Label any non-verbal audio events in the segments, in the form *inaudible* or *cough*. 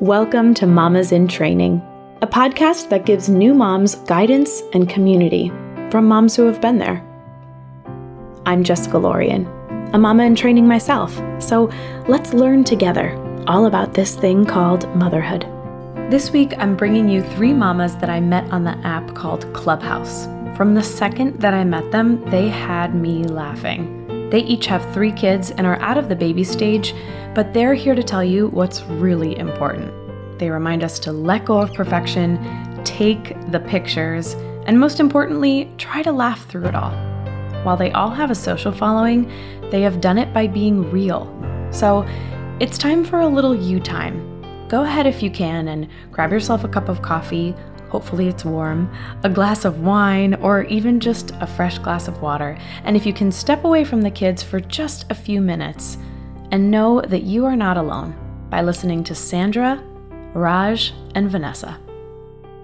Welcome to Mamas in Training, a podcast that gives new moms guidance and community from moms who have been there. I'm Jessica Lorian, a mama in training myself, so let's learn together all about this thing called motherhood. This week, I'm bringing you three mamas that I met on the app called Clubhouse. From the second that I met them, they had me laughing. They each have three kids and are out of the baby stage, but they're here to tell you what's really important. They remind us to let go of perfection, take the pictures, and most importantly, try to laugh through it all. While they all have a social following, they have done it by being real. So it's time for a little you time. Go ahead if you can and grab yourself a cup of coffee. Hopefully, it's warm, a glass of wine, or even just a fresh glass of water. And if you can step away from the kids for just a few minutes, and know that you are not alone by listening to Sandra, Raj, and Vanessa.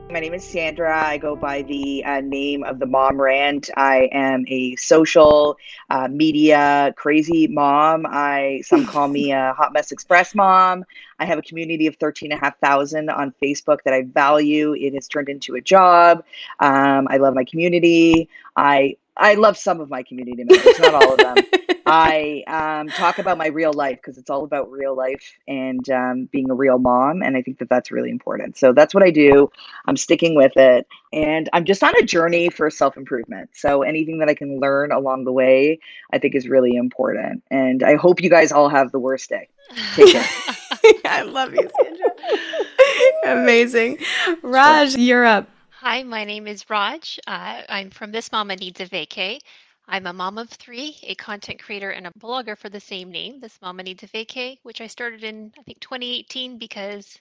My name is Sandra. I go by the uh, name of the Mom Rant. I am a social uh, media crazy mom. I some *laughs* call me a hot mess express mom. I have a community of 13,500 on Facebook that I value. It has turned into a job. Um, I love my community. I I love some of my community members, not all of them. *laughs* I um, talk about my real life because it's all about real life and um, being a real mom. And I think that that's really important. So that's what I do. I'm sticking with it. And I'm just on a journey for self improvement. So anything that I can learn along the way, I think is really important. And I hope you guys all have the worst day. Take care. *laughs* I love you, Sandra. *laughs* Amazing. Raj, you're up. Hi, my name is Raj. Uh, I'm from This Mama Needs a Vacay. I'm a mom of three, a content creator, and a blogger for the same name, This Mama Needs a Vacay, which I started in, I think, 2018 because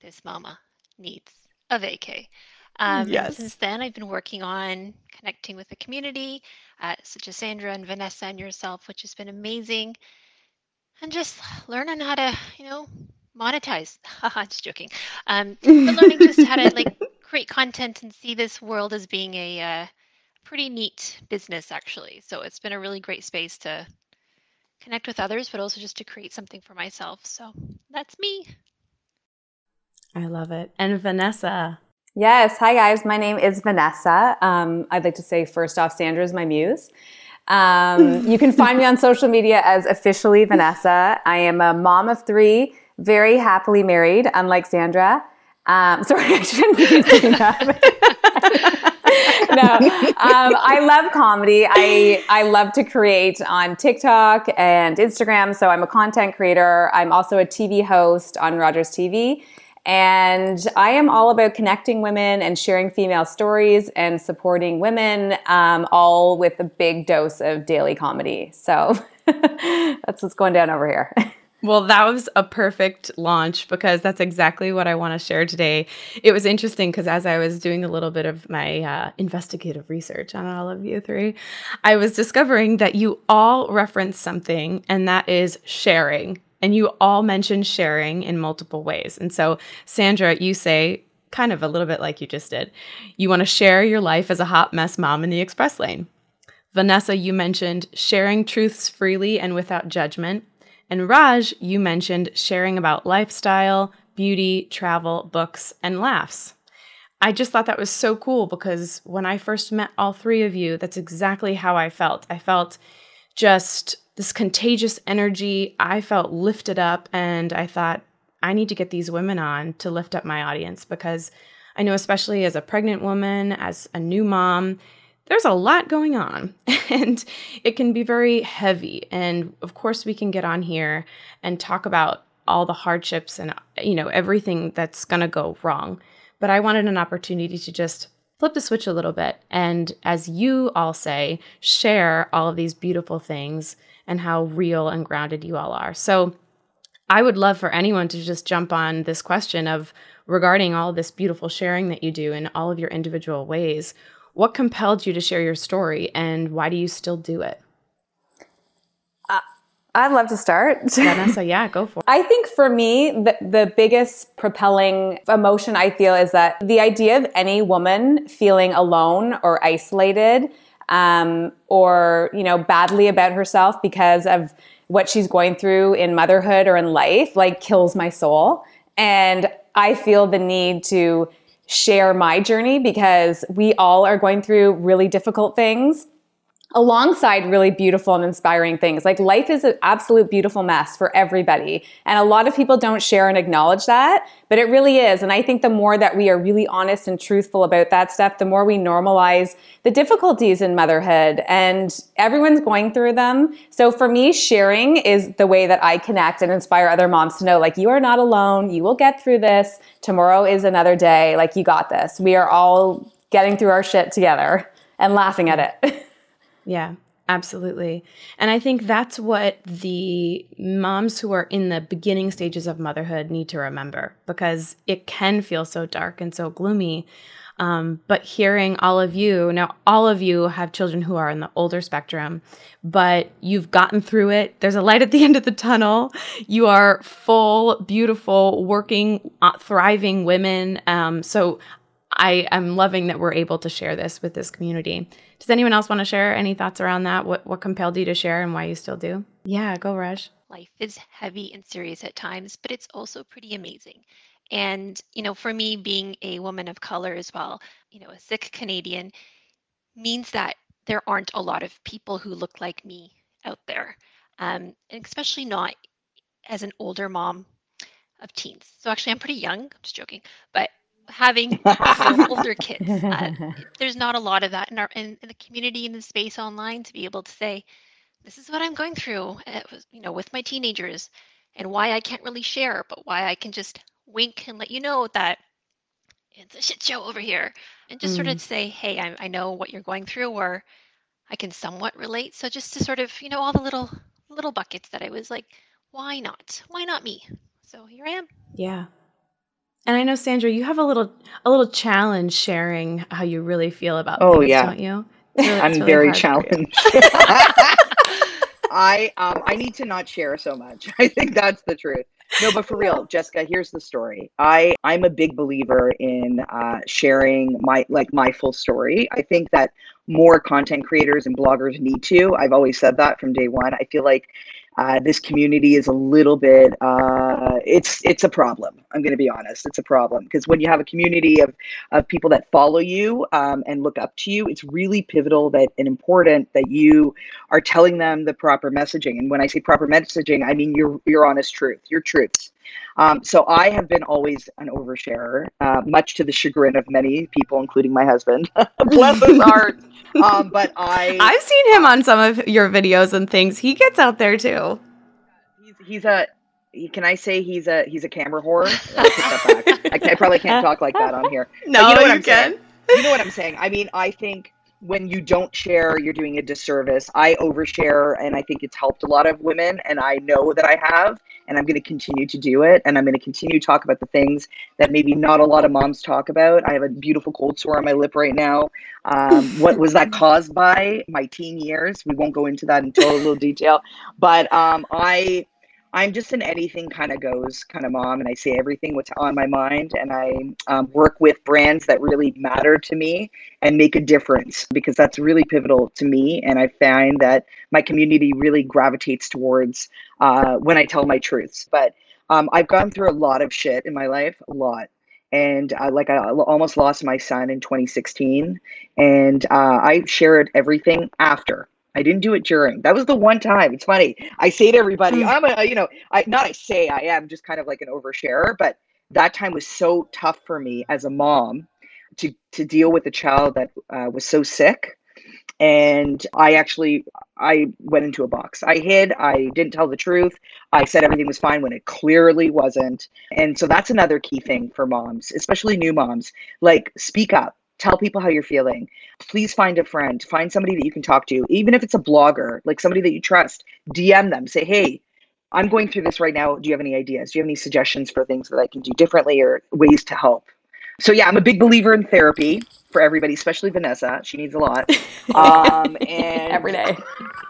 this mama needs a vacay. Um, yes. Since then, I've been working on connecting with the community, uh, such as Sandra and Vanessa and yourself, which has been amazing. And just learning how to, you know, monetize. *laughs* just joking. Um, but learning just how to like *laughs* *laughs* create content and see this world as being a uh, pretty neat business, actually. So it's been a really great space to connect with others, but also just to create something for myself. So that's me. I love it. And Vanessa. Yes. Hi, guys. My name is Vanessa. Um, I'd like to say, first off, Sandra is my muse. Um, *laughs* you can find me on social media as officially Vanessa. I am a mom of three, very happily married, unlike Sandra. Um, *laughs* sorry, I shouldn't be saying that. *laughs* no, um, I love comedy. I I love to create on TikTok and Instagram. So I'm a content creator. I'm also a TV host on Rogers TV. And I am all about connecting women and sharing female stories and supporting women, um, all with a big dose of daily comedy. So *laughs* that's what's going down over here. Well, that was a perfect launch because that's exactly what I want to share today. It was interesting because as I was doing a little bit of my uh, investigative research on all of you three, I was discovering that you all reference something, and that is sharing. And you all mention sharing in multiple ways. And so, Sandra, you say, kind of a little bit like you just did, you want to share your life as a hot mess mom in the express lane. Vanessa, you mentioned sharing truths freely and without judgment. And Raj, you mentioned sharing about lifestyle, beauty, travel, books, and laughs. I just thought that was so cool because when I first met all three of you, that's exactly how I felt. I felt just this contagious energy. I felt lifted up, and I thought, I need to get these women on to lift up my audience because I know, especially as a pregnant woman, as a new mom, there's a lot going on *laughs* and it can be very heavy. And of course, we can get on here and talk about all the hardships and you know everything that's going to go wrong. But I wanted an opportunity to just flip the switch a little bit and as you all say, share all of these beautiful things and how real and grounded you all are. So I would love for anyone to just jump on this question of regarding all this beautiful sharing that you do in all of your individual ways. What compelled you to share your story and why do you still do it? Uh, I'd love to start. Vanessa, *laughs* yeah, go for it. I think for me, the, the biggest propelling emotion I feel is that the idea of any woman feeling alone or isolated um, or, you know, badly about herself because of what she's going through in motherhood or in life, like kills my soul. And I feel the need to share my journey because we all are going through really difficult things alongside really beautiful and inspiring things. Like life is an absolute beautiful mess for everybody. And a lot of people don't share and acknowledge that, but it really is. And I think the more that we are really honest and truthful about that stuff, the more we normalize the difficulties in motherhood and everyone's going through them. So for me, sharing is the way that I connect and inspire other moms to know like you are not alone. You will get through this. Tomorrow is another day. Like you got this. We are all getting through our shit together and laughing at it. *laughs* Yeah, absolutely. And I think that's what the moms who are in the beginning stages of motherhood need to remember because it can feel so dark and so gloomy. Um, but hearing all of you, now all of you have children who are in the older spectrum, but you've gotten through it. There's a light at the end of the tunnel. You are full, beautiful, working, uh, thriving women. Um, so I am loving that we're able to share this with this community. Does anyone else want to share any thoughts around that? What what compelled you to share and why you still do? Yeah, go Raj. Life is heavy and serious at times, but it's also pretty amazing. And, you know, for me being a woman of color as well, you know, a Sikh Canadian means that there aren't a lot of people who look like me out there. Um, and especially not as an older mom of teens. So actually I'm pretty young, I'm just joking, but *laughs* having older kids. Uh, *laughs* there's not a lot of that in our in, in, the community in the space online to be able to say, this is what I'm going through, uh, you know, with my teenagers, and why I can't really share, but why I can just wink and let you know that it's a shit show over here, and just mm. sort of mm. say, hey, I, I know what you're going through, or I can somewhat relate. So just to sort of, you know, all the little little buckets that I was like, why not? Why not me? So here I am. Yeah. And I know Sandra, you have a little a little challenge sharing how you really feel about oh, things, yeah. don't you? *laughs* Really, I'm really very challenged. *laughs* I um I need to not share so much. *laughs* I think that's the truth. No, but for real, Jessica, here's the story. I I'm a big believer in uh, sharing my like my full story. I think that more content creators and bloggers need to. I've always said that from day one. I feel like uh, this community is a little bit uh, it's it's a problem. I'm going to be honest it's a problem. Because when you have a community of, of people that follow you um, and look up to you it's really pivotal that and important that you are telling them the proper messaging. And when i say proper messaging i mean your your honest truth your truths um, so I have been always an oversharer, uh, much to the chagrin of many people, including my husband. *laughs* Bless his heart. Um, but I, *laughs* I've seen him on some of your videos and things. He gets out there too. He's, he's a. Can I say he's a he's a camera whore? I, I, probably can't talk like that on here. *laughs* No, you, know what you I'm can. Saying? You know what I'm saying? I mean, I think when you don't share, you're doing a disservice. I overshare, and I think it's helped a lot of women, and I know that I have, and I'm going to continue to do it, and I'm going to continue to talk about the things that maybe not a lot of moms talk about. I have a beautiful cold sore on my lip right now. Um, *laughs* what was that caused by? My teen years. We won't go into that in total *laughs* detail, but um, I I'm just an anything kind of goes kind of mom, and I say everything what's on my mind, and I um, work with brands that really matter to me and make a difference because that's really pivotal to me. And I find that my community really gravitates towards uh, when I tell my truths. But um, I've gone through a lot of shit in my life, a lot. And uh, like I almost lost my son in 2016, and uh, I shared everything after I didn't do it during. That was the one time. It's funny. I say to everybody, mm. I'm a, you know, I not I say I am just kind of like an oversharer, but that time was so tough for me as a mom to to deal with a child that uh, was so sick. And I actually I went into a box. I hid. I didn't tell the truth. I said everything was fine when it clearly wasn't. And so that's another key thing for moms, especially new moms. Like speak up tell people how you're feeling. Please find a friend find somebody that you can talk to even if it's a blogger like somebody that you trust dm them say hey i'm going through this right now. Do you have any ideas? Do you have any suggestions for things that i can do differently or ways to help? So yeah i'm a big believer in therapy for everybody especially vanessa. She needs a lot. *laughs* Um and every day.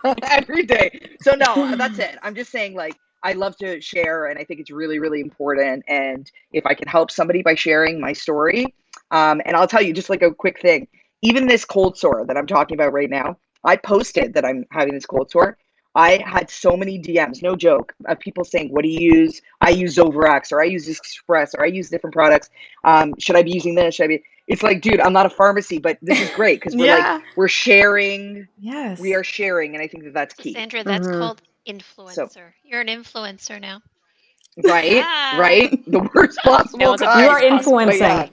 *laughs* Every day. So no that's it. I'm just saying like I love to share, and I think it's really, really important. And if I can help somebody by sharing my story, um, and I'll tell you just like a quick thing. Even this cold sore that I'm talking about right now, I posted that I'm having this cold sore. I had so many DMs, no joke, of people saying, "What do you use?" I use Zovirax, or I use Express, or I use different products. Um, should I be using this? Should I be? It's like, dude, I'm not a pharmacy, but this is great because we're Yeah. like we're sharing. Yes. We are sharing, and I think that that's key. Sandra, that's Mhm. called influencer. You're an influencer now. Right? Yeah. Right? The worst *laughs* possible No, the time. You are best possible influencing.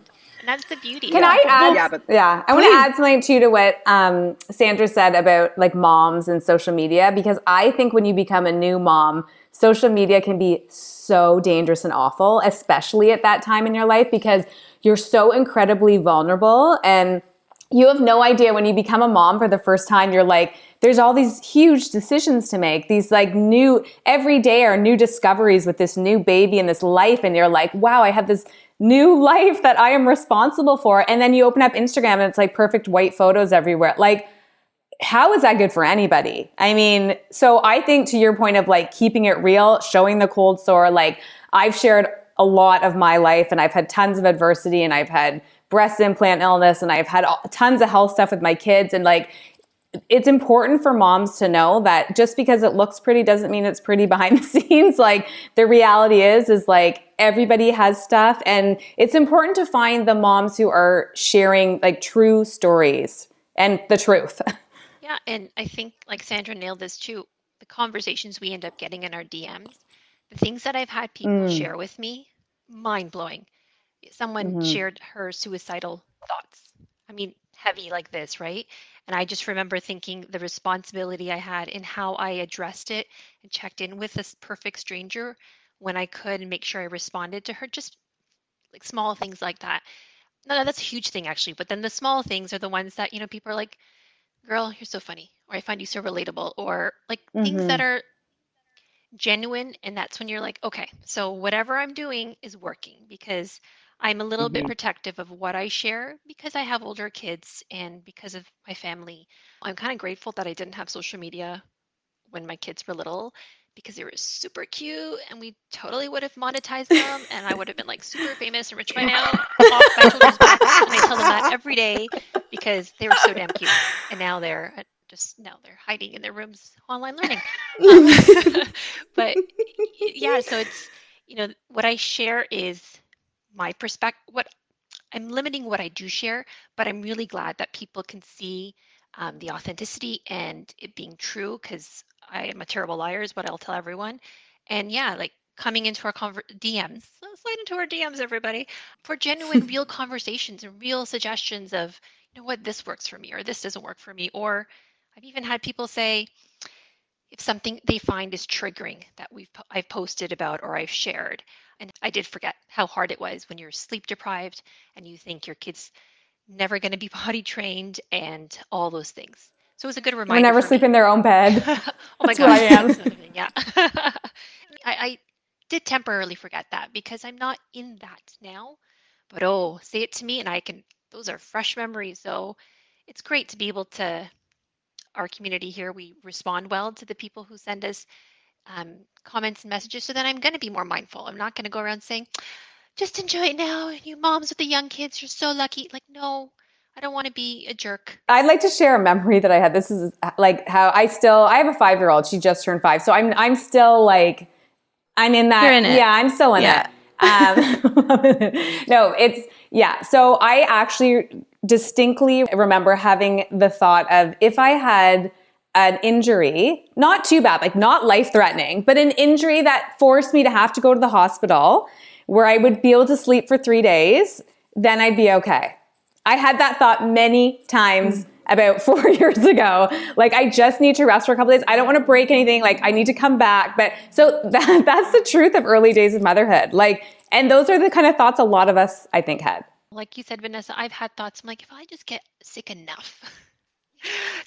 Time. And that's the beauty. Can Yeah. I add? Yeah, but- yeah, I want to add something too to what um, Sandra said about like moms and social media because I think when you become a new mom, social media can be so dangerous and awful, especially at that time in your life because you're so incredibly vulnerable and you have no idea when you become a mom for the first time you're like there's all these huge decisions to make these like new every day are new discoveries with this new baby and this life and you're like wow i have this new *laughs* life that i am responsible for. And then you open up instagram and it's like perfect white photos everywhere. Like how is that good for anybody? I mean, so I think to your point of like keeping it real, showing the cold sore, like I've shared a lot of my life and I've had tons of adversity and I've had breast implant illness and I've had tons of health stuff with my kids. And like it's important for moms to know that just because it looks pretty doesn't mean it's pretty behind the *laughs* scenes like the reality is is like everybody has stuff and it's important to find the moms who are sharing like true stories and the truth *laughs* Yeah, and I think like Sandra nailed this too. The conversations we end up getting in our DMs, the things that I've had people Mm. share with me, mind blowing. Someone Mhm. shared her suicidal thoughts. I mean, heavy like this, right? And I just remember thinking the responsibility I had in how I addressed it and checked in with this perfect stranger when I could and make sure I responded to her. Just like small things like that. No, no, that's a huge thing actually. But then the small things are the ones that, you know, people are like, girl, you're so funny, or I find you so relatable, or like things that mm-hmm. are genuine. And that's when you're like, okay, so whatever I'm doing is working because I'm a little bit Mhm. protective of what I share because I have older kids and because of my family. I'm kind of grateful that I didn't have social media when my kids were little because they were super cute and we totally would have monetized them and I would have been like super famous and rich by now. off my shoulders back. And I tell them that every day because they were so damn cute. And now they're uh, just now they're hiding in their rooms online learning. Um, *laughs* but y- yeah, so it's you know what I share is my perspective. What I'm limiting what I do share, but I'm really glad that people can see um, the authenticity and it being true because I am a terrible liar, is what I'll tell everyone. And yeah, like coming into our conver- DMs, slide into our DMs, everybody, for genuine, real *laughs* conversations and real suggestions of, you know what, this works for me or this doesn't work for me. Or I've even had people say, if something they find is triggering that we've I've posted about or I've shared, and I did forget how hard it was when you're sleep deprived and you think your kid's never going to be *laughs* potty trained and all those things. So it was a good reminder. I never sleep me. in their own bed. *laughs* oh my gosh, I am. that's another thing, Yeah. *laughs* I, I did temporarily forget that because I'm not in that now. But oh, say it to me and I can, those are fresh memories. So it's great to be able to, our community here, we respond well to the people who send us um, comments and messages. So then I'm going to be more mindful. I'm not going to go around saying, just enjoy it now. You moms with the young kids, you're so lucky. Like, no, I don't want to be a jerk. I'd like to share a memory that I had. This is like how I still I have a five year old. She just turned five, so I'm I'm still like I'm in that. You're in it. Yeah, I'm still in Yeah. it. Um, *laughs* no, it's yeah. So I actually distinctly remember having the thought of if I had an injury, not too bad, like not life threatening, but an injury that forced me to have to go to the hospital where I would be able to sleep for three days, then I'd be okay. I had that thought many times mm. about *laughs* four years ago. Like, I just need to rest for a couple days. I don't want to break anything. Like, I need to come back. But so *laughs* that, that's the truth of early days of motherhood. Like, and those are the kind of thoughts a lot of us, I think, had. Like you said, Vanessa, I've had thoughts. I'm like, if I just get sick enough, *laughs*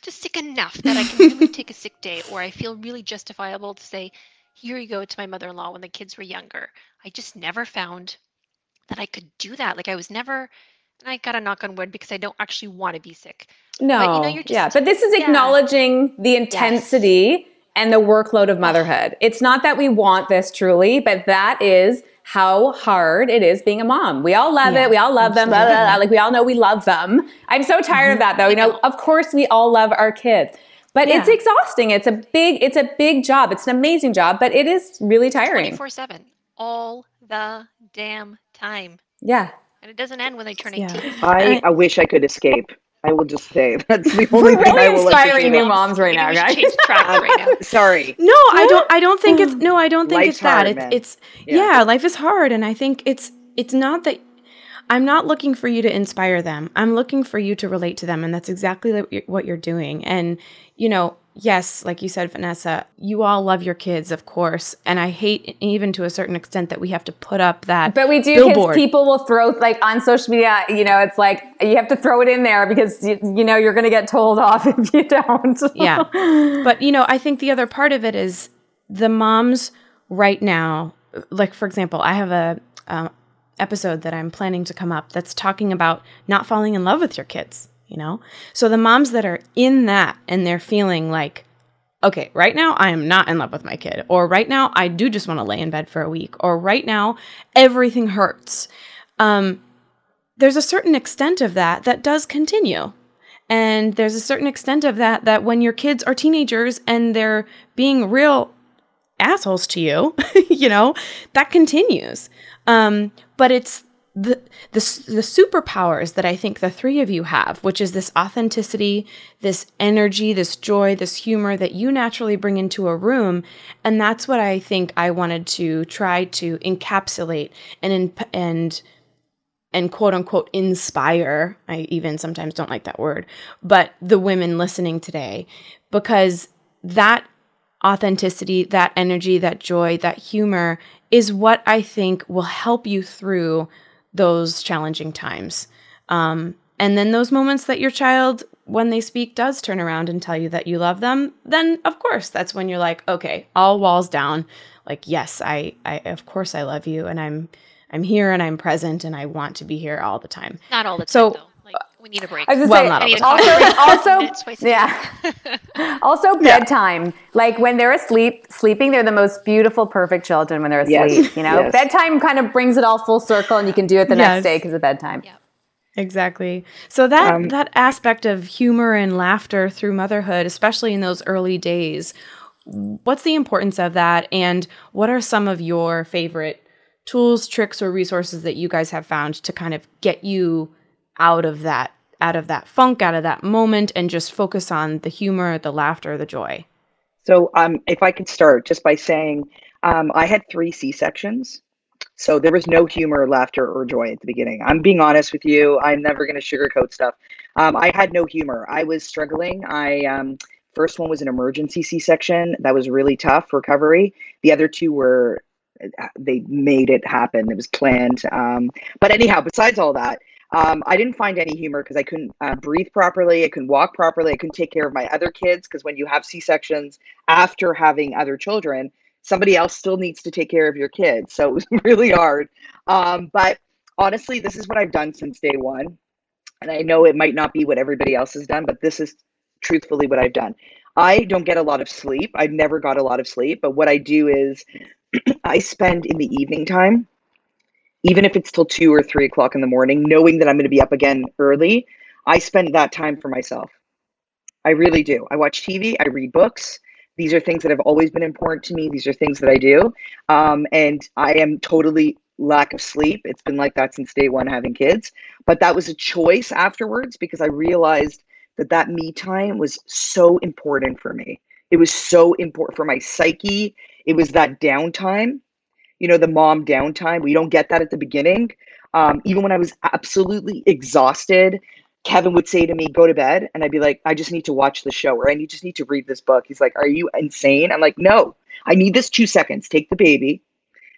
just sick enough that I can really take a sick day, or I feel really justifiable to say, here you go to my mother in law when the kids were younger. I just never found that I could do that. Like, I was never, and I got to knock on wood because I don't actually want to be sick. No, But, you know, you're yeah, but this is yeah. acknowledging the intensity and the workload of motherhood. It's not that we want this truly, but that is how hard it is being a mom. We all love Yeah, it. We all love them. Blah, blah, blah. Like we all know we love them. I'm so tired of mm-hmm. that though. You know, of course we all love our kids. but Yeah. it's exhausting. It's a big it's a big job. It's an amazing job, but it is really tiring. 24 7, all the damn time. Yeah. And it doesn't end when they turn Yeah. 18. I, I wish I could escape. I will just say *laughs* that's the only We're thing I really will like to inspiring new about- moms right now, guys. changed track right now. *laughs* Uh, sorry. No, I don't I don't think it's mm. no, I don't think Life's it's that. hard, it's it's Yeah. yeah. life is hard and I think it's it's not that I'm not looking for you to inspire them. I'm looking for you to relate to them and that's exactly what you're- doing. And you know, yes, like you said Vanessa, you all love your kids, of course, and I hate even to a certain extent that we have to put up that But we do because billboard. people will throw like on social media, you know, it's like you have to throw it in there because you, you know you're going to get told off *laughs* if you don't. Yeah. *laughs* But, you know, I think the other part of it is the moms right now, like, for example, I have a um, episode that I'm planning to come up that's talking about not falling in love with your kids, you know? So the moms that are in that and they're feeling like, okay, right now I am not in love with my kid, or right now I do just want to lay in bed for a week, or right now everything hurts. Um, there's a certain extent of that that does continue. And there's a certain extent of that that when your kids are teenagers and they're being real assholes to you, *laughs* you know, that continues. Um, but it's the, the the superpowers that I think the three of you have, which is this authenticity, this energy, this joy, this humor that you naturally bring into a room, and that's what I think I wanted to try to encapsulate and in, and and quote unquote inspire. I even sometimes don't like that word, but the women listening today, because that authenticity, that energy, that joy, that humor is what I think will help you through those challenging times. Um, and then those moments that your child, when they speak, does turn around and tell you that you love them, then of course that's when you're like, okay, all walls down. Like, yes, I, I of course I love you, and I'm, I'm here and I'm present, and I want to be here all the time. Not all the time, So- though. Like, we need a break. I was Well, gonna not say, I a time. coffee also, *laughs* also, It's twice a yeah. *laughs* also bedtime. Like when they're asleep, sleeping, they're the most beautiful, perfect children when they're asleep. Yes, You know, yes. bedtime kind of brings it all full circle, and you can do it the next day because of bedtime. Yeah. Exactly. So that Um, that aspect of humor and laughter through motherhood, especially in those early days, what's the importance of that and what are some of your favorite tools, tricks or resources that you guys have found to kind of get you out of that out of that funk, out of that moment and just focus on the humor, the laughter, the joy? So, um, if I could start just by saying, um, I had three C sections, so there was no humor, laughter, or joy at the beginning. I'm being honest with you. I'm never going to sugarcoat stuff. Um, I had no humor. I was struggling. I um, first one was an emergency C section that was really tough recovery. The other two were uh, they made it happen. It was planned. Um, but anyhow, besides all that, um, I didn't find any humor because I couldn't uh, breathe properly. I couldn't walk properly. I couldn't take care of my other kids because when you have C sections after having other children, somebody else still needs to take care of your kids. So it was *laughs* really hard. Um, but honestly, this is what I've done since day one. And I know it might not be what everybody else has done, but this is truthfully what I've done. I don't get a lot of sleep. I've never got a lot of sleep. But what I do is *clears throat* I spend in the evening time, even if it's till two or three o'clock in the morning, knowing that I'm going to be up again early, I spend that time for myself. I really do. I watch TV, I read books. These are things that have always been important to me. These are things that I do. Um, and I am totally lack of sleep. It's been like that since day one having kids. But that was a choice afterwards because I realized that that me time was so important for me. It was so important for my psyche. It was that downtime, you know, the mom downtime. We don't get that at the beginning. Um, even when I was absolutely exhausted, Kevin would say to me, "Go to bed," and I'd be like, "I just need to watch the show, or I need just need to read this book." He's like, "Are you insane?" I'm like, "No, I need this two seconds. Take the baby."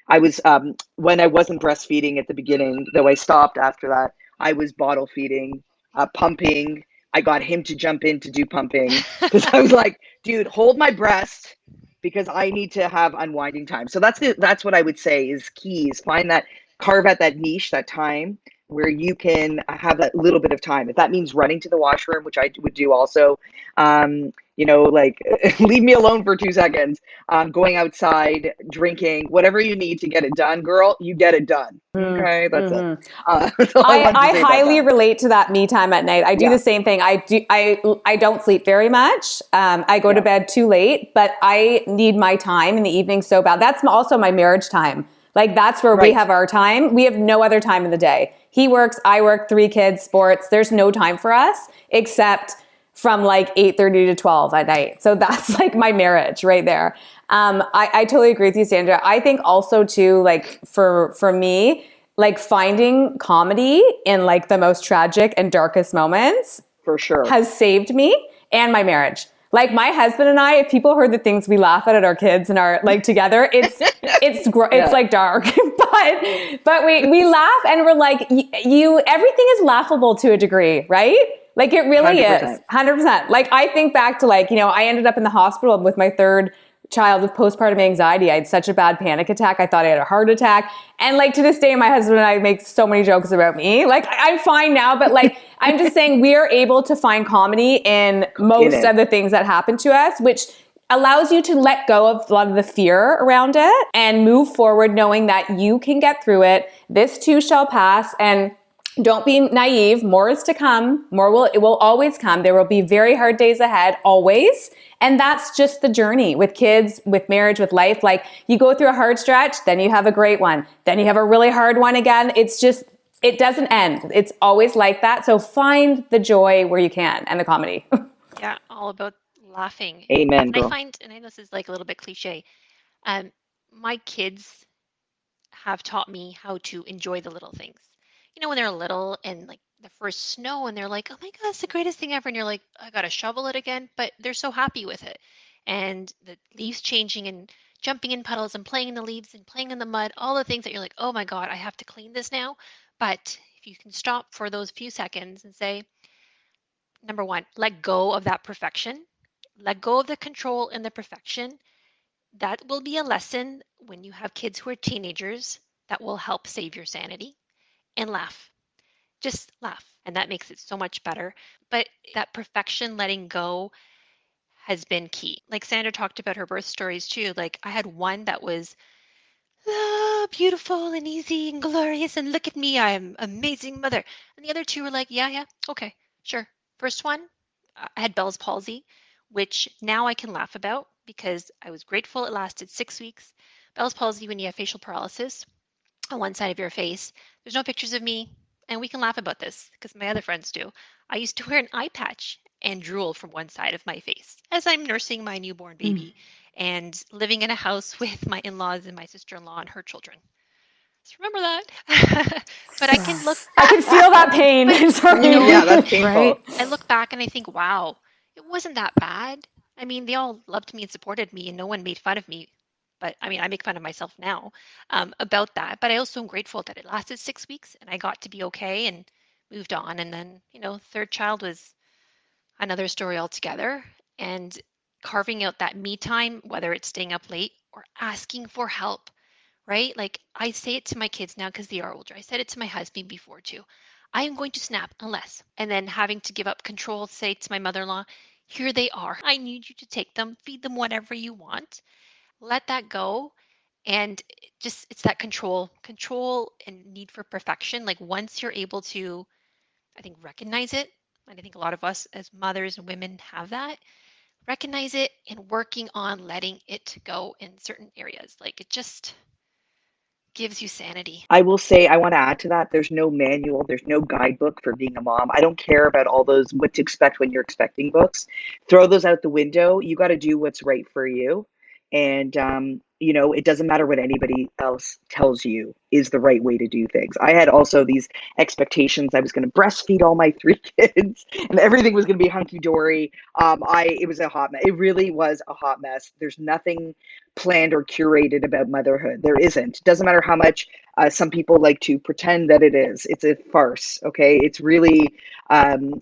I was um, when I wasn't breastfeeding at the beginning, though I stopped after that. I was bottle feeding, uh, pumping. I got him to jump in to do pumping because I was like, "Dude, hold my breast." Because I need to have unwinding time. So that's the, that's what I would say is keys. Find that carve out that niche, that time where you can have that little bit of time. If that means running to the washroom, which I would do also, um, you know, like *laughs* leave me alone for two seconds. Um, going outside, drinking, whatever you need to get it done, girl, you get it done. Mm, okay, that's mm-hmm. it. Uh, that's I, I, I highly relate to that me time at night. I do yeah. the same thing. I do. I I don't sleep very much. Um, I go yeah. to bed too late, but I need my time in the evening so bad. That's also my marriage time. Like that's where right. we have our time. We have no other time in the day. He works, I work, three kids, sports. There's no time for us except from like 8.30 to 12 at night so that's *laughs* like my marriage right there um, I, I totally agree with you sandra i think also too like for for me like finding comedy in like the most tragic and darkest moments for sure has saved me and my marriage like my husband and I, if people heard the things we laugh at at our kids and are like together, it's *laughs* it's gr- yeah. it's like dark, *laughs* but but we we laugh and we're like you. Everything is laughable to a degree, right? Like it really 100%. is. 100%. Like I think back to like, you know, I ended up in the hospital with my third child with postpartum anxiety. I had such a bad panic attack. I thought I had a heart attack. And like to this day, my husband and I make so many jokes about me. Like I'm fine now, but like *laughs* I'm just saying we are able to find comedy in most of the things that happen to us, which allows you to let go of a lot of the fear around it and move forward knowing that you can get through it. This too shall pass. And don't be naive. More is to come. More will, it will always come. There will be very hard days ahead, always. And that's just the journey with kids, with marriage, with life. Like you go through a hard stretch, then you have a great one. Then you have a really hard one again. It's just, it doesn't end. It's always like that. So find the joy where you can and the comedy. *laughs* yeah, all about laughing. Amen. And I find, and I know this is like a little bit cliche, um, my kids have taught me how to enjoy the little things you know, when they're little and like the first snow and they're like, oh my God, it's the greatest thing ever. And you're like, I got to shovel it again. But they're so happy with it. And the leaves changing and jumping in puddles and playing in the leaves and playing in the mud, all the things that you're like, oh my God, I have to clean this now. But if you can stop for those few seconds and say, number one, let go of that perfection, let go of the control and the perfection. That will be a lesson when you have kids who are teenagers that will help save your sanity and laugh. Just laugh. And that makes it so much better. But that perfection letting go has been key. Like Sandra talked about her birth stories too. Like I had one that was oh, beautiful and easy and glorious, and look at me, I'm amazing mother. And the other two were like, yeah, yeah, okay, sure. First one, I had Bell's palsy, which now I can laugh about because I was grateful it lasted six weeks. Bell's palsy, when you have facial paralysis, on one side of your face. There's no pictures of me, and we can laugh about this because my other friends do. I used to wear an eye patch and drool from one side of my face as I'm nursing my newborn baby mm. and living in a house *laughs* with my in laws and my sister in law and her children. So remember that. *laughs* but I can look. I can feel that *laughs* pain. But, you know, yeah, that's painful. Right? I look back and I think, wow, it wasn't that bad. I mean, they all loved me and supported me, and no one made fun of me but I mean, I make fun of myself now um, about that. But I also am grateful that it lasted six weeks and I got to be okay and moved on. And then, you know, third child was another story altogether. And carving out that me time, whether it's staying up late or asking for help, right? Like I say it to my kids now because they are older. I said it to my husband before too. I am going to snap unless, and then having to give up control, say to my mother in law, here they are. I need you to take them, feed them whatever you want let that go and just it's that control control and need for perfection like once you're able to i think recognize it and i think a lot of us as mothers and women have that recognize it and working on letting it go in certain areas like it just gives you sanity. I will say i want to add to that there's no manual there's no guidebook for being a mom. I don't care about all those what to expect when you're expecting books. Throw those out the window you got to do what's right for you and um, you know it doesn't matter what anybody else tells you is the right way to do things. I had also these expectations i was going to breastfeed all my *laughs* three kids and everything was going to be hunky-dory. Um, i it was a hot mess it really was a hot mess. There's nothing planned or curated about motherhood. There isn't. Doesn't matter how much uh, some people like to pretend that it is. It's a farce okay? It's really um,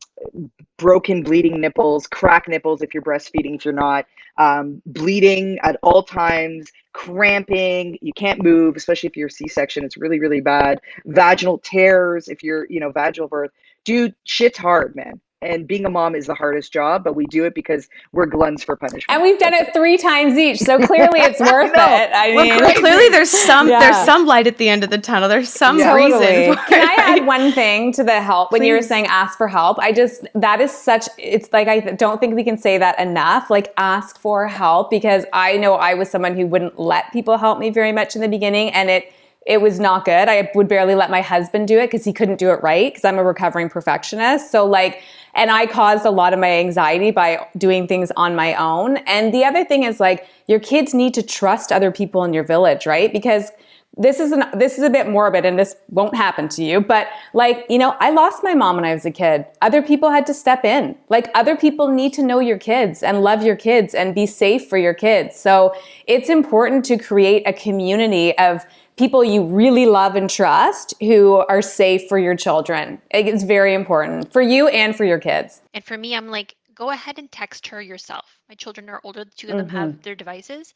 broken bleeding nipples crack nipples if you're breastfeeding if you're not um, bleeding at all times cramping you can't move especially if you're c-section it's really really bad. Vaginal tears if you're you know vaginal birth dude shit's hard man and being a mom is the hardest job, but we do it because we're gluns for punishment. And we've done it three times each, so clearly it's *laughs* worth it. I mean, cl- clearly there's some Yeah. there's some light at the end of the tunnel. There's some Yeah. reason. Totally. Can I add one thing to the help when you were saying ask for help? I just that is such it's like I don't think we can say that enough. Like ask for help because I know I was someone who wouldn't let people help me very much in the beginning and it it was not good. I would barely let my husband do it because he couldn't do it right because I'm a recovering perfectionist. So like and I caused a lot of my anxiety by doing things on my own. And the other thing is like your kids need to trust other people in your village, right? Because this is an this is a bit morbid and this won't happen to you but like you know i lost my mom when i was a kid other people had to step in like other people need to know your kids and love your kids and be safe for your kids so it's important to create a community of people you really love and trust who are safe for your children it's very important for you and for your kids And for me, I'm like, go ahead and text her yourself. My children are older, the two of them have mm-hmm. their devices.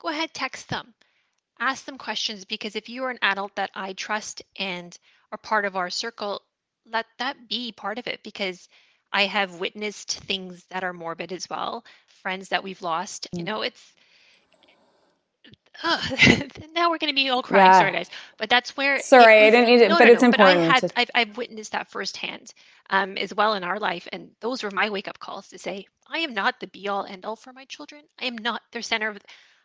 Go ahead, text them. Ask them questions because if you are an adult that I trust and are part of our circle, let that be part of it because I have witnessed things that are morbid as well. Friends that we've lost. You mm. know, it's Ugh, *laughs* now we're going to be all crying. Yeah. Sorry, guys, but that's where. it Sorry, I didn't mean to- but it's But I important had, to- I've, I've witnessed that firsthand um, as well in our life, and those were my wake up calls to say, I am not the be all end all for my children. I am not their center of.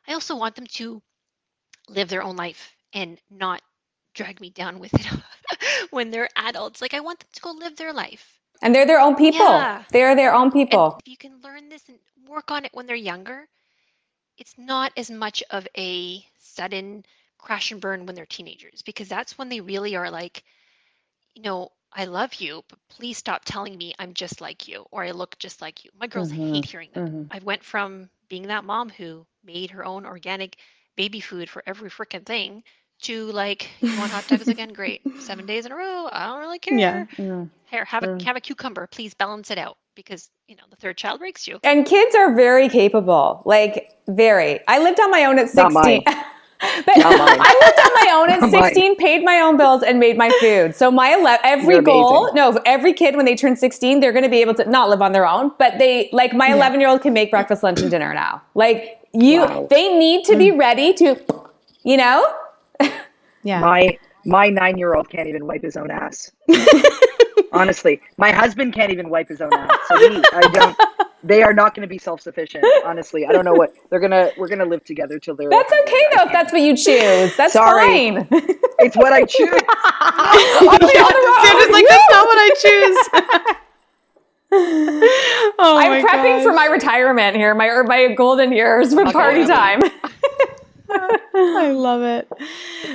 I also want them to live their own life and not drag me down with it *laughs* when they're adults. Like I want them to go live their life. and they're their own people Yeah. they're their own And people if you can learn this and work on it when they're younger, it's not as much of a sudden crash and burn when they're teenagers because that's when they really are like, you know, I love you, but please stop telling me I'm just like you or I look just like you. My girls Mhm, hate hearing that. mhm. I went from being that mom who made her own organic baby food for every freaking thing to like, you want hot dogs again? Great. Seven *laughs* days in a row. I don't really care. Yeah. Mm. Here, have a Mm. have a cucumber. Please balance it out because you know the third child breaks you. And kids are very capable, like very. I lived on my own at Not 16. mine. *laughs* but Not mine. I lived on my own at *laughs* Not mine. 16, paid my own bills, and made my food. So my ele- every You're goal, no, every kid when they turn 16, they're going to be able to not live on their own, but they like my 11 year old can make breakfast, lunch, and dinner now. Like you, Wow. they need to be mm. ready to, you know. *laughs* Yeah. My my nine year old can't even wipe his own ass. Honestly, my husband can't even wipe his own ass. So me, I don't. They are not going to be self sufficient. Honestly, I don't know what they're gonna. We're gonna live together till they're. That's okay though if that's what you choose. That's Sorry. fine. *laughs* It's what I choose. *laughs* Sandra's like, that's not what I choose. *laughs* oh I'm my prepping for my retirement here, my my golden years for Okay, party time. *laughs* I love it.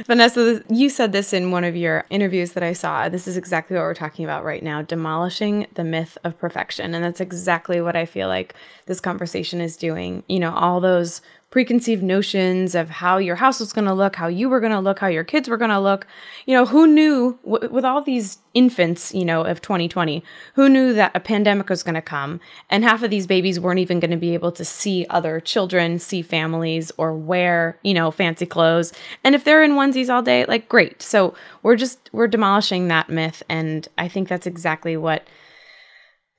Vanessa, you said this in one of your interviews that I saw. This is exactly what we're talking about right now demolishing the myth of perfection. And that's exactly what I feel like this conversation is doing. You know, all those preconceived notions of how your house was going to look, how you were going to look, how your kids were going to look. You know, who knew w- with all these infants, you know, of 2020, who knew that a pandemic was going to come and half of these babies weren't even going to be able to see other children, see families or wear, you know, fancy clothes. And if they're in onesies all day, like great. So, we're just we're demolishing that myth and I think that's exactly what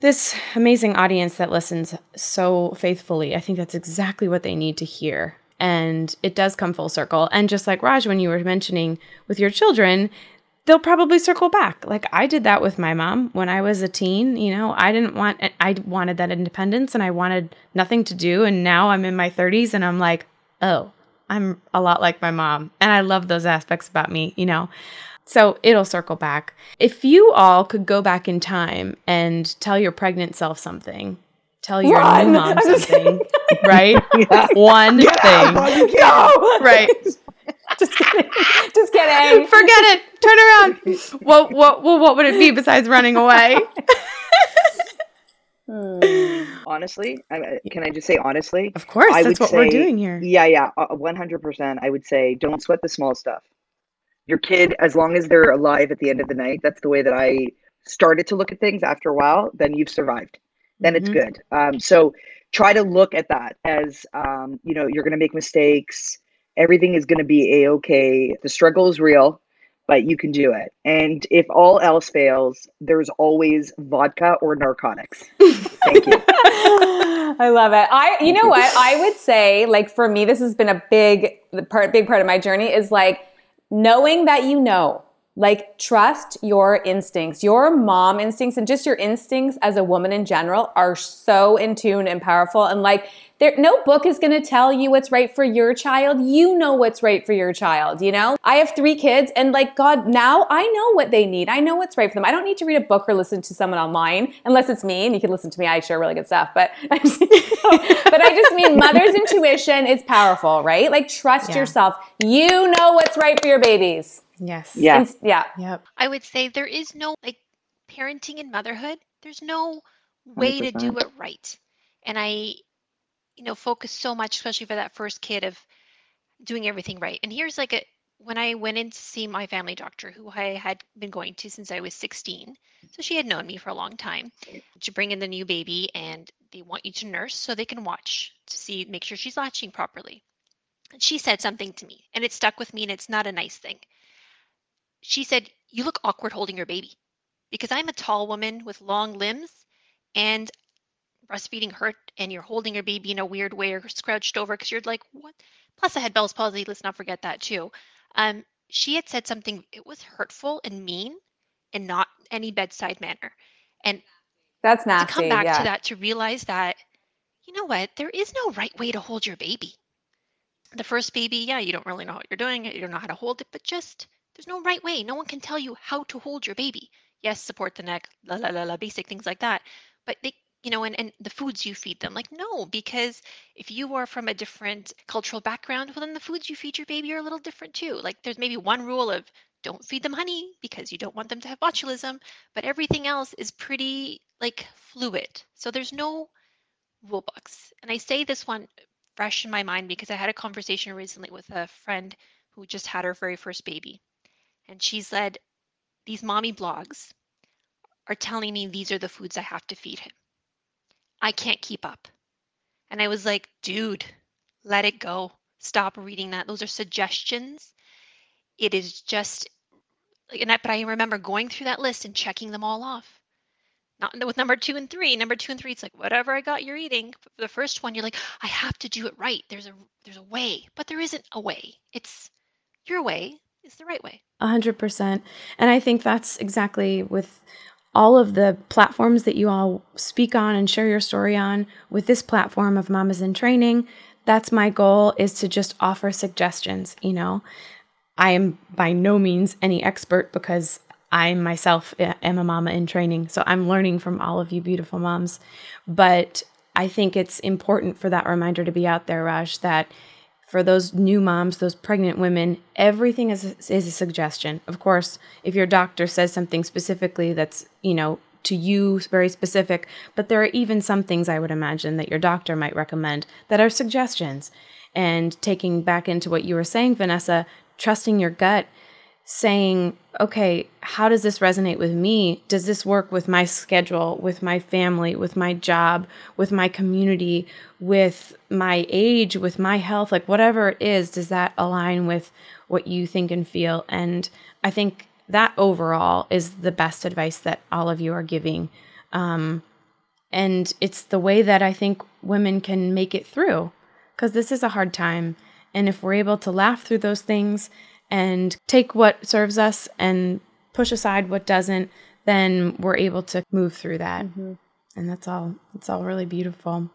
this amazing audience that listens so faithfully, I think that's exactly what they need to hear. And it does come full circle. And just like Raj, when you were mentioning with your children, they'll probably circle back. Like I did that with my mom when I was a teen. You know, I didn't want, I wanted that independence and I wanted nothing to do. And now I'm in my 30s and I'm like, oh, I'm a lot like my mom. And I love those aspects about me, you know. So it'll circle back. If you all could go back in time and tell your pregnant self something, tell your Run. new *laughs* mom I'm something, *laughs* right? *laughs* Yeah. One Get thing. Mom, you can't. No, Right. just kidding. Just kidding. Forget it. Turn around. What what well, what would it be besides running away? Hmm. Honestly, I, can I just say honestly? Of course, I that's would what we're doing here. Yeah, yeah, one hundred percent. I would say don't sweat the small stuff. Your kid, as long as they're alive at the end of the night, that's the way that I started to look at things. After a while, then you've survived. Then it's Mhm. good. Um, so try to look at that as um, you know you're going to make mistakes. Everything is going to be a okay. The struggle is real, but you can do it. And if all else fails, there's always vodka or narcotics. Thank you. *laughs* I love it. I, you know what? I would say, like for me, this has been a big part, big part of my journey. Is like knowing that you know like, trust your instincts. Your mom instincts and just your instincts as a woman in general are so in tune and powerful. And like, there, no book is going to tell you what's right for your child. You know what's right for your child, you know? I have three kids and like, God, now I know what they need. I know what's right for them. I don't need to read a book or listen to someone online unless it's me and you can listen to me. I share really good stuff, but, *laughs* *laughs* but I just mean mother's intuition is powerful, right? Like, trust yeah. yourself. You know what's right for your babies. Yes. Yeah. yeah. Yep. I would say there is no like parenting and motherhood. There's no way 100%. to do it right. And I, you know, focus so much, especially for that first kid, of doing everything right. And here's like a when I went in to see my family doctor, who I had been going to since I was 16. So she had known me for a long time. To bring in the new baby, and they want you to nurse so they can watch to see, make sure she's latching properly. And she said something to me, and it stuck with me, and it's not a nice thing she said, You look awkward holding your baby because I'm a tall woman with long limbs and breastfeeding hurt and you're holding your baby in a weird way or scrouched over because you're like, What? Plus, I had Bell's palsy. Let's not forget that too. Um, she had said something, it was hurtful and mean and not any bedside manner. And that's nasty. To come back yeah. to that, to realize that, you know what, there is no right way to hold your baby. The first baby, yeah, you don't really know what you're doing, you don't know how to hold it, but just there's no right way. No one can tell you how to hold your baby. Yes, support the neck, la la la la, basic things like that. But they, you know, and, and the foods you feed them, like no, because if you are from a different cultural background, well, then the foods you feed your baby are a little different too. Like there's maybe one rule of don't feed them honey because you don't want them to have botulism, but everything else is pretty like fluid. So there's no rule books. And I say this one fresh in my mind because I had a conversation recently with a friend who just had her very first baby. And she said, These mommy blogs are telling me these are the foods I have to feed him. I can't keep up. And I was like, dude, let it go. Stop reading that. Those are suggestions. It is just and I, but I remember going through that list and checking them all off. Not with number two and three. Number two and three, it's like whatever I got, you're eating. But the first one, you're like, I have to do it right. There's a there's a way, but there isn't a way. It's your way is the right way. A hundred percent. And I think that's exactly with all of the platforms that you all speak on and share your story on with this platform of mamas in training that's my goal is to just offer suggestions you know? I am by no means any expert because i myself eh, am a mama in training so i'm learning from all of you beautiful moms. But i think it's important for that reminder to be out there raj that for those new moms, those pregnant women, everything is a, is a suggestion. Of course, if your doctor says something specifically that's, you know, to you very specific, but there are even some things I would imagine that your doctor might recommend that are suggestions. And taking back into what you were saying, Vanessa, trusting your gut saying, okay, how does this resonate with me? Does this work with my schedule, with my family, with my job, with my community, with my age, with my health? Like, whatever it is, does that align with what you think and feel? And I think that overall is the best advice that all of you are giving. Um, and it's the way that I think women can make it through because this is a hard time. And if we're able to laugh through those things and take what serves us and push aside what doesn't, then we're able to move through that. Mm-hmm. And that's all. It's all really beautiful.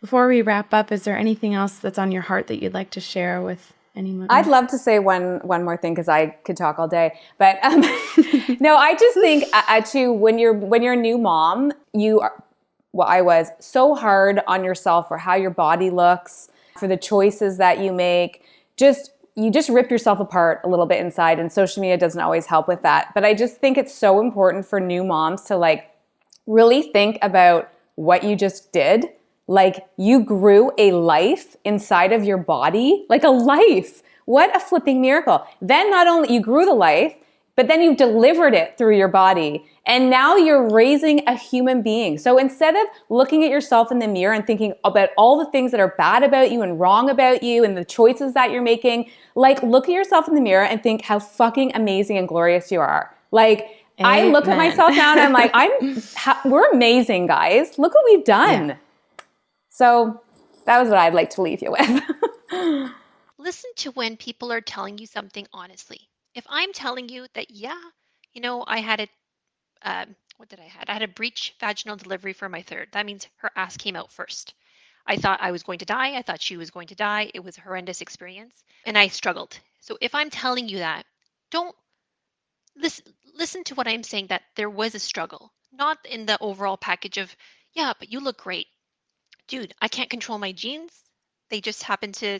Before we wrap up, is there anything else that's on your heart that you'd like to share with anyone? I'd love to say one one more thing because I could talk all day. But um, *laughs* no, I just think uh, uh, to when you're when you're a new mom, you are well, I was so hard on yourself for how your body looks, for the choices that you make. Just you just rip yourself apart a little bit inside and social media doesn't always help with that. But i just think it's so important for new moms to like really think about what you just did. Like you grew a life inside of your body like a life. What a flipping miracle. Then not only you grew the life but then you've delivered it through your body. And now you're raising a human being. So instead of looking at yourself in the mirror and thinking about all the things that are bad about you and wrong about you and the choices that you're making, like look at yourself in the mirror and think how fucking amazing and glorious you are. Like, Amen. I look at myself now and I'm like, I'm, *laughs* we're amazing, guys. Look what we've done. Yeah. So that was what I'd like to leave you with. *laughs* Listen to when people are telling you something honestly. If I'm telling you that, yeah, you know, I had a, um, what did I had? I had a breech vaginal delivery for my third. That means her ass came out first. I thought I was going to die. I thought she was going to die. It was a horrendous experience, and I struggled. So if I'm telling you that, don't listen. Listen to what I'm saying. That there was a struggle, not in the overall package of, yeah, but you look great, dude. I can't control my genes. They just happen to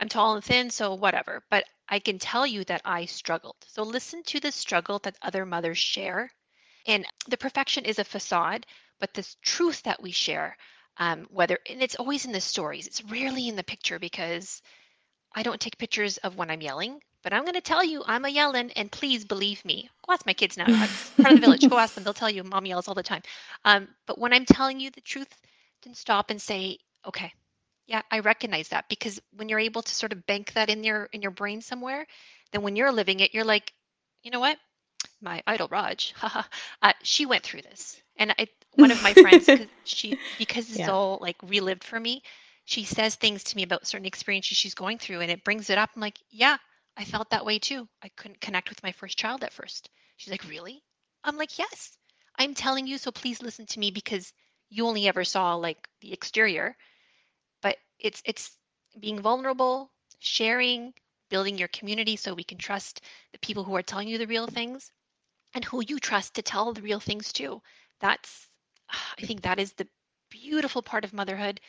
I'm tall and thin, so whatever. But I can tell you that I struggled. So listen to the struggle that other mothers share. And the perfection is a facade, but the truth that we share, um, whether, and it's always in the stories, it's rarely in the picture because I don't take pictures of when I'm yelling. But I'm going to tell you, I'm a yelling, and please believe me. Go ask my kids now. I'm part of the village. *laughs* Go ask them. They'll tell you mom yells all the time. Um, but when I'm telling you the truth, then stop and say, okay, yeah, I recognize that because when you're able to sort of bank that in your in your brain somewhere, then when you're living it, you're like, you know what? My idol Raj, *laughs* uh, she went through this, and I, one of my friends, *laughs* she because it's yeah. all like relived for me, she says things to me about certain experiences she's going through, and it brings it up. I'm like, yeah, I felt that way too. I couldn't connect with my first child at first. She's like, really? I'm like, yes. I'm telling you, so please listen to me because you only ever saw like the exterior it's it's being vulnerable, sharing, building your community so we can trust the people who are telling you the real things and who you trust to tell the real things to. That's *sighs* I think that is the beautiful part of motherhood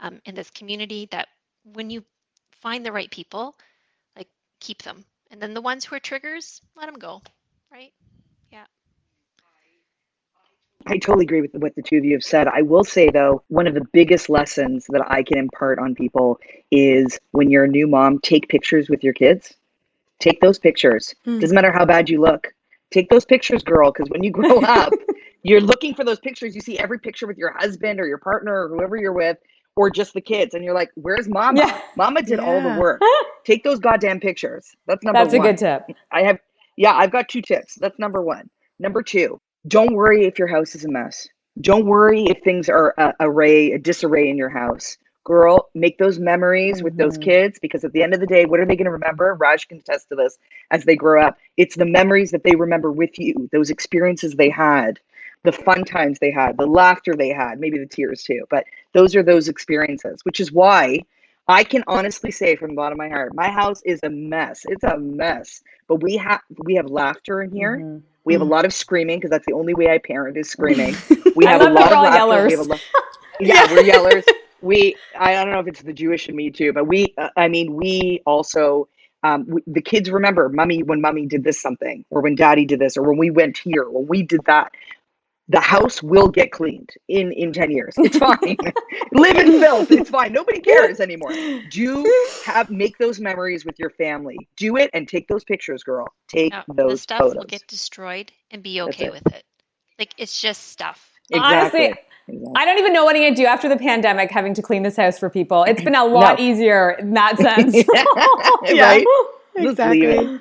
um, in this community that when you find the right people, like keep them. And then the ones who are triggers, let them go, right? I totally agree with what the two of you have said. I will say though, one of the biggest lessons that I can impart on people is when you're a new mom, take pictures with your kids. Take those pictures. Mm. Doesn't matter how bad you look. Take those pictures, girl, because when you grow *laughs* up, you're looking for those pictures. You see every picture with your husband or your partner or whoever you're with, or just the kids, and you're like, "Where's Mama? Yeah. Mama did yeah. all the work. *laughs* Take those goddamn pictures." That's number That's one. That's a good tip. I have, yeah, I've got two tips. That's number one. Number two, don't worry if your house is a mess. Don't worry if things are a array, a disarray in your house. Girl, make those memories mm-hmm. with those mm-hmm. kids because at the end of the day, what are they going to remember? Raj can attest to this as they grow up. It's the memories that they remember with you, those experiences they had, the fun times they had, the laughter they had, maybe the tears too. But those are those experiences, which is why I can honestly say from the bottom of my heart, my house is a mess. It's a mess. But we have we have laughter in here. Mm-hmm we have a mm. lot of screaming because that's the only way I parent is screaming. *laughs* We have a lot of laughter. We have a lo- *laughs* yeah, we're yellers. *laughs* We I don't know if it's the Jewish in me too, but we uh, I mean we also um, we, the kids remember mummy when mummy did this something or when daddy did this or when we went here when we did that the house will get cleaned in in 10 years it's fine *laughs* live in filth it's fine nobody cares anymore do *laughs* have make those memories with your family do it and take those pictures girl take no, those the stuff photos. will get destroyed and be okay it. with it like it's just stuff exactly. honestly Exactly. I don't even know what I'm going to do after the pandemic having to clean this house for people. It's been a lot no. easier in that *laughs* sense. yeah, right? exactly.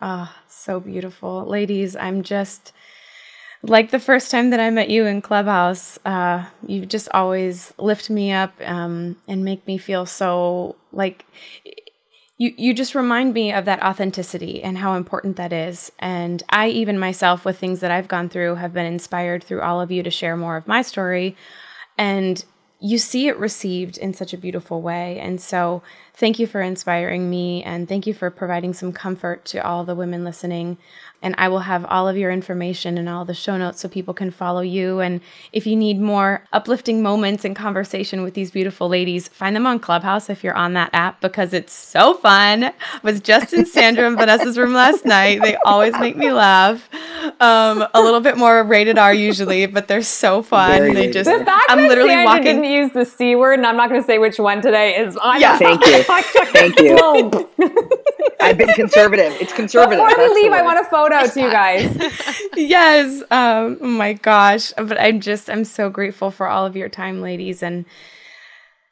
Ah, oh, so beautiful. Ladies, I'm just like the first time that I met you in Clubhouse, uh, you just always lift me up um, and make me feel so like you. You just remind me of that authenticity and how important that is. And I, even myself, with things that I've gone through, have been inspired through all of you to share more of my story. And you see it received in such a beautiful way. And so, thank you for inspiring me, and thank you for providing some comfort to all the women listening. And I will have all of your information and all the show notes so people can follow you. And if you need more uplifting moments and conversation with these beautiful ladies, find them on Clubhouse if you're on that app because it's so fun. I was just in Sandra and Vanessa's room last night. They always make me laugh. Um, a little bit more rated R usually, but they're so fun. Very they rated just the fact I'm that literally Sandra walking- didn't use the c word, and I'm not going to say which one today is. I'm Yeah. *laughs* Thank you. Thank you. I've been conservative. It's conservative. Before we That's the leave, I want a photo *laughs* too, guys. yes. Um, oh my gosh. But I'm just, I'm so grateful for all of your time, ladies, and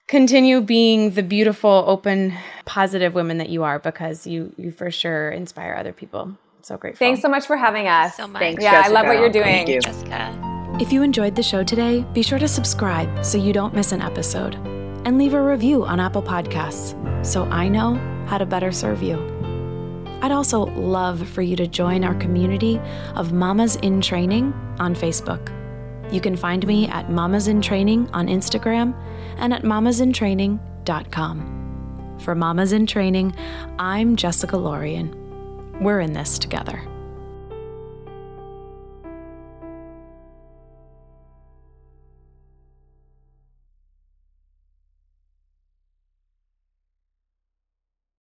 continue being the beautiful, open, positive women that you are because you, you for sure inspire other people. So grateful. Thanks so much for having us. so much. Thanks, Yeah, I love what you're doing. Thank you. Jessica. If you enjoyed the show today, be sure to subscribe so you don't miss an episode and leave a review on Apple Podcasts so I know how to better serve you. I'd also love for you to join our community of Mamas in Training on Facebook. You can find me at Mamas in Training on Instagram and at mamasintraining.com. For Mamas in Training, I'm Jessica Lorian. We're in this together.